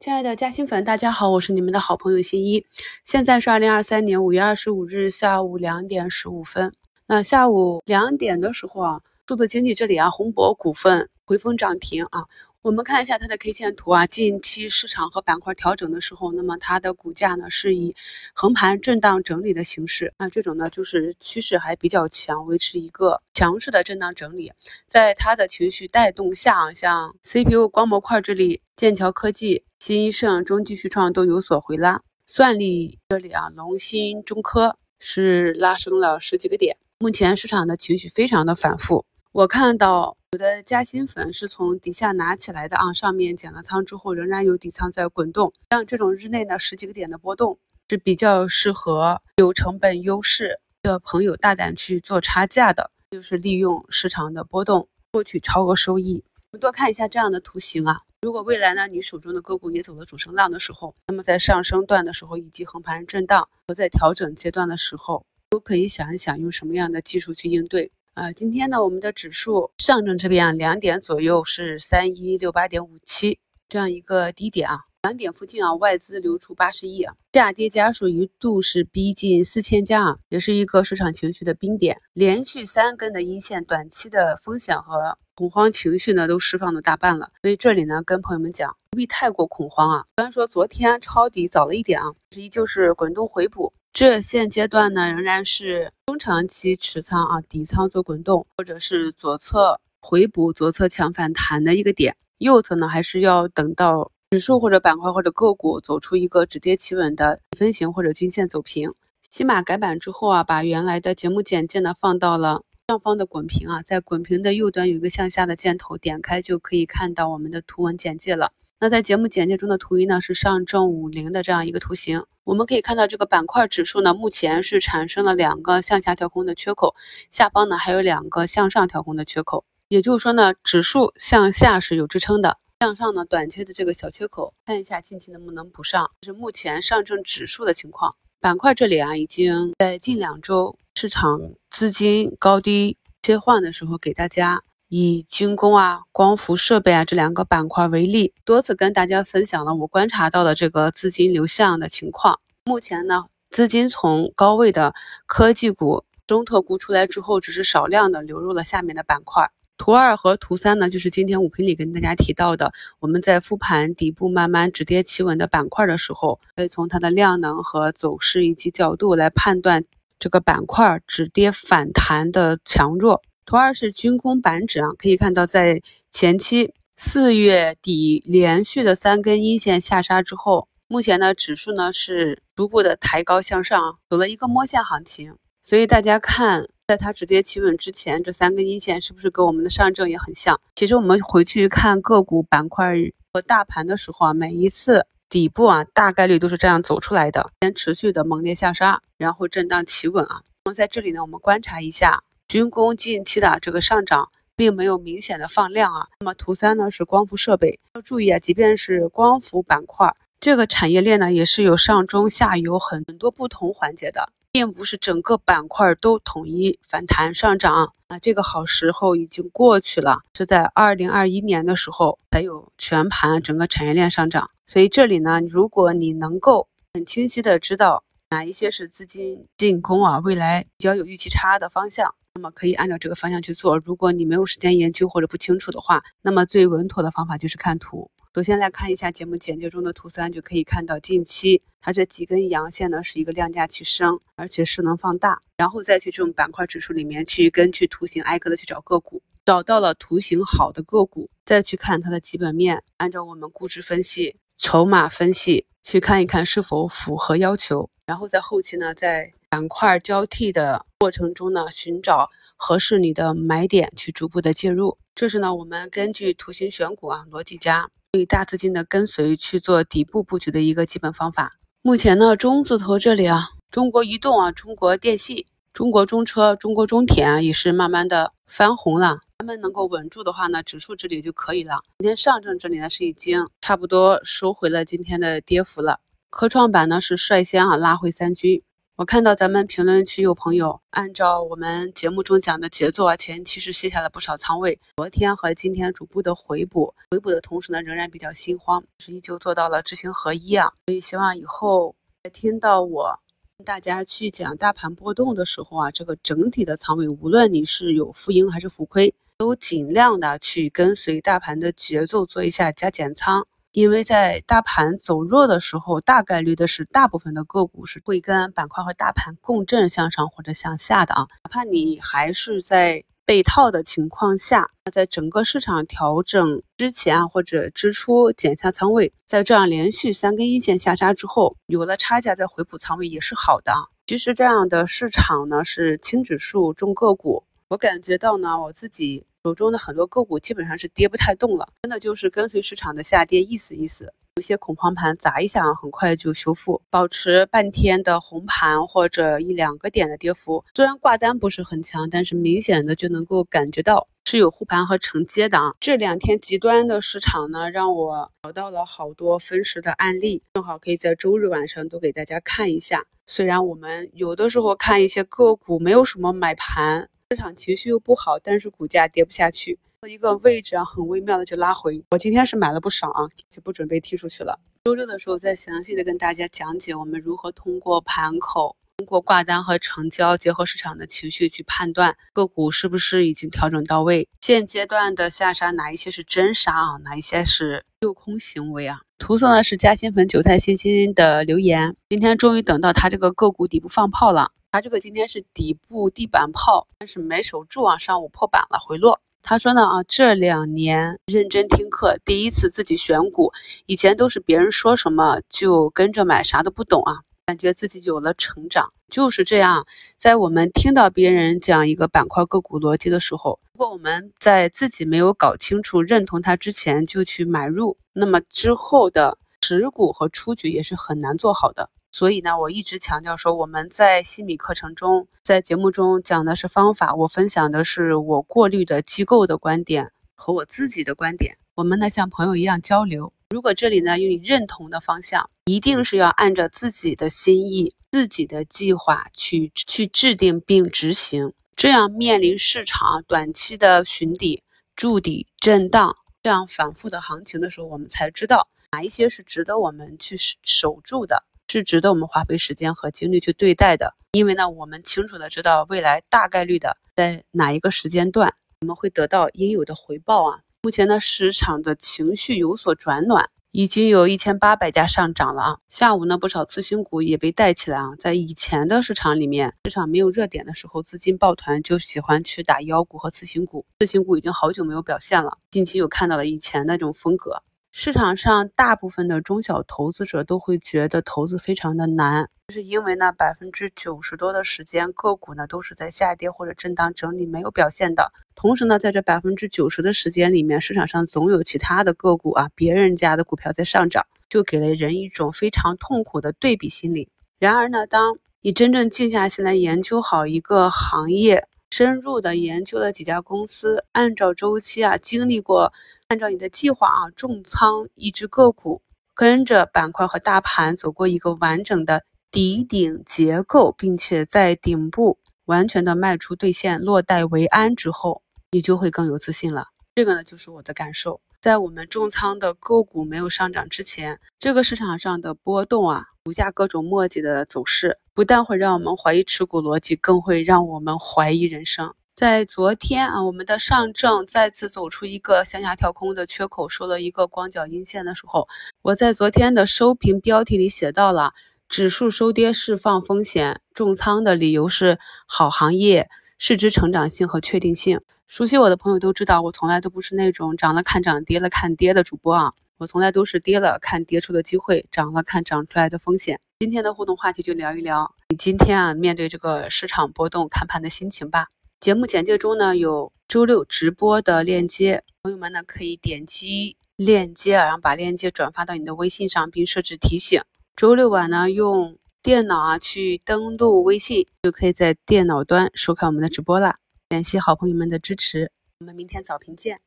亲爱的嘉兴粉，大家好，我是你们的好朋友新一。现在是二零二三年五月二十五日下午两点十五分。那下午两点的时候啊，数字经济这里啊，宏博股份回风涨停啊。我们看一下它的 K 线图啊，近期市场和板块调整的时候，那么它的股价呢是以横盘震荡整理的形式，那这种呢就是趋势还比较强，维持一个强势的震荡整理。在它的情绪带动下，像 CPU 光模块这里，剑桥科技、新一盛、中继续创都有所回拉，算力这里啊，龙芯、中科是拉升了十几个点。目前市场的情绪非常的反复。我看到有的加薪粉是从底下拿起来的啊，上面减了仓之后仍然有底仓在滚动。像这种日内的十几个点的波动是比较适合有成本优势的朋友大胆去做差价的，就是利用市场的波动获取超额收益。我们多看一下这样的图形啊，如果未来呢你手中的个股也走了主升浪的时候，那么在上升段的时候以及横盘震荡和在调整阶段的时候，都可以想一想用什么样的技术去应对。啊，今天呢，我们的指数上证这边啊，两点左右是三一六八点五七这样一个低点啊，两点附近啊，外资流出八十亿啊，下跌家数一度是逼近四千家啊，也是一个市场情绪的冰点，连续三根的阴线，短期的风险和恐慌情绪呢都释放了大半了，所以这里呢跟朋友们讲，不必太过恐慌啊，虽然说昨天抄底早了一点啊，依旧是滚动回补。这现阶段呢，仍然是中长期持仓啊，底仓做滚动，或者是左侧回补、左侧强反弹的一个点。右侧呢，还是要等到指数或者板块或者个股走出一个止跌企稳的分型或者均线走平。新码改版之后啊，把原来的节目简介呢放到了上方的滚屏啊，在滚屏的右端有一个向下的箭头，点开就可以看到我们的图文简介了。那在节目简介中的图一呢，是上证五零的这样一个图形。我们可以看到，这个板块指数呢，目前是产生了两个向下调空的缺口，下方呢还有两个向上调空的缺口。也就是说呢，指数向下是有支撑的，向上呢短期的这个小缺口，看一下近期能不能补上。这是目前上证指数的情况。板块这里啊，已经在近两周市场资金高低切换的时候，给大家。以军工啊、光伏设备啊这两个板块为例，多次跟大家分享了我观察到的这个资金流向的情况。目前呢，资金从高位的科技股、中特估出来之后，只是少量的流入了下面的板块。图二和图三呢，就是今天五评里跟大家提到的，我们在复盘底部慢慢止跌企稳的板块的时候，可以从它的量能和走势以及角度来判断这个板块止跌反弹的强弱。图二是军工板指啊，可以看到在前期四月底连续的三根阴线下杀之后，目前呢指数呢是逐步的抬高向上，走了一个摸线行情。所以大家看，在它止跌企稳之前，这三根阴线是不是跟我们的上证也很像？其实我们回去看个股板块和大盘的时候啊，每一次底部啊大概率都是这样走出来的，先持续的猛烈下杀，然后震荡企稳啊。那么在这里呢，我们观察一下。军工近期的这个上涨并没有明显的放量啊。那么图三呢是光伏设备，要注意啊，即便是光伏板块这个产业链呢，也是有上中下游很多不同环节的，并不是整个板块都统一反弹上涨啊。这个好时候已经过去了，是在二零二一年的时候才有全盘整个产业链上涨。所以这里呢，如果你能够很清晰的知道哪一些是资金进攻啊，未来比较有预期差的方向。那么可以按照这个方向去做。如果你没有时间研究或者不清楚的话，那么最稳妥的方法就是看图。首先来看一下节目简介中的图三，就可以看到近期它这几根阳线呢是一个量价齐升，而且势能放大。然后再去这种板块指数里面去根据图形挨个的去找个股，找到了图形好的个股，再去看它的基本面，按照我们估值分析、筹码分析去看一看是否符合要求。然后在后期呢，在板块交替的过程中呢，寻找合适你的买点去逐步的介入。这是呢，我们根据图形选股啊，逻辑加对大资金的跟随去做底部布局的一个基本方法。目前呢，中字头这里啊，中国移动啊、中国电信、中国中车、中国中铁啊，也是慢慢的翻红了。他们能够稳住的话呢，指数这里就可以了。今天上证这里呢，是已经差不多收回了今天的跌幅了。科创板呢是率先啊拉回三军，我看到咱们评论区有朋友按照我们节目中讲的节奏啊，前期是卸下了不少仓位，昨天和今天逐步的回补，回补的同时呢，仍然比较心慌，是依旧做到了知行合一啊。所以希望以后在听到我大家去讲大盘波动的时候啊，这个整体的仓位，无论你是有浮盈还是浮亏，都尽量的去跟随大盘的节奏做一下加减仓。因为在大盘走弱的时候，大概率的是大部分的个股是会跟板块和大盘共振向上或者向下的啊。哪怕你还是在被套的情况下，那在整个市场调整之前啊，或者之初减下仓位，在这样连续三根阴线下杀之后，有了差价再回补仓位也是好的啊。其实这样的市场呢，是轻指数重个股。我感觉到呢，我自己手中的很多个股基本上是跌不太动了，真的就是跟随市场的下跌，意思意思。有些恐慌盘砸一下，很快就修复，保持半天的红盘或者一两个点的跌幅。虽然挂单不是很强，但是明显的就能够感觉到是有护盘和承接的啊。这两天极端的市场呢，让我找到了好多分时的案例，正好可以在周日晚上都给大家看一下。虽然我们有的时候看一些个股没有什么买盘。市场情绪又不好，但是股价跌不下去，一个位置啊，很微妙的就拉回。我今天是买了不少啊，就不准备踢出去了。周六的时候再详细的跟大家讲解我们如何通过盘口、通过挂单和成交，结合市场的情绪去判断个股是不是已经调整到位。现阶段的下杀哪一些是真杀啊？哪一些是诱空行为啊？涂色呢是嘉兴粉韭菜星星的留言，今天终于等到他这个个股底部放炮了。他这个今天是底部地板炮，但是没守住啊，上午破板了回落。他说呢啊，这两年认真听课，第一次自己选股，以前都是别人说什么就跟着买，啥都不懂啊，感觉自己有了成长。就是这样，在我们听到别人讲一个板块个股逻辑的时候，如果我们在自己没有搞清楚、认同它之前就去买入，那么之后的持股和出局也是很难做好的。所以呢，我一直强调说，我们在西米课程中，在节目中讲的是方法，我分享的是我过滤的机构的观点和我自己的观点。我们呢，像朋友一样交流。如果这里呢有你认同的方向，一定是要按照自己的心意、自己的计划去去制定并执行。这样面临市场短期的寻底、筑底、震荡这样反复的行情的时候，我们才知道哪一些是值得我们去守住的。是值得我们花费时间和精力去对待的，因为呢，我们清楚的知道未来大概率的在哪一个时间段我们会得到应有的回报啊。目前呢，市场的情绪有所转暖，已经有一千八百家上涨了啊。下午呢，不少次新股也被带起来啊。在以前的市场里面，市场没有热点的时候，资金抱团就喜欢去打妖股和次新股，次新股已经好久没有表现了。近期又看到了以前那种风格。市场上大部分的中小投资者都会觉得投资非常的难，就是因为呢百分之九十多的时间个股呢都是在下跌或者震荡整理没有表现的，同时呢在这百分之九十的时间里面，市场上总有其他的个股啊，别人家的股票在上涨，就给了人一种非常痛苦的对比心理。然而呢，当你真正静下心来研究好一个行业，深入的研究了几家公司，按照周期啊，经历过。按照你的计划啊，重仓一只个股，跟着板块和大盘走过一个完整的底顶结构，并且在顶部完全的卖出兑现，落袋为安之后，你就会更有自信了。这个呢，就是我的感受。在我们重仓的个股没有上涨之前，这个市场上的波动啊，股价各种墨迹的走势，不但会让我们怀疑持股逻辑，更会让我们怀疑人生。在昨天啊，我们的上证再次走出一个向下跳空的缺口，收了一个光脚阴线的时候，我在昨天的收评标题里写到了：指数收跌释放风险，重仓的理由是好行业、市值成长性和确定性。熟悉我的朋友都知道，我从来都不是那种涨了看涨，跌了看跌的主播啊，我从来都是跌了看跌出的机会，涨了看涨出来的风险。今天的互动话题就聊一聊你今天啊面对这个市场波动看盘的心情吧。节目简介中呢有周六直播的链接，朋友们呢可以点击链接，然后把链接转发到你的微信上，并设置提醒。周六晚呢用电脑啊去登录微信，就可以在电脑端收看我们的直播啦。感谢好朋友们的支持，我们明天早评见。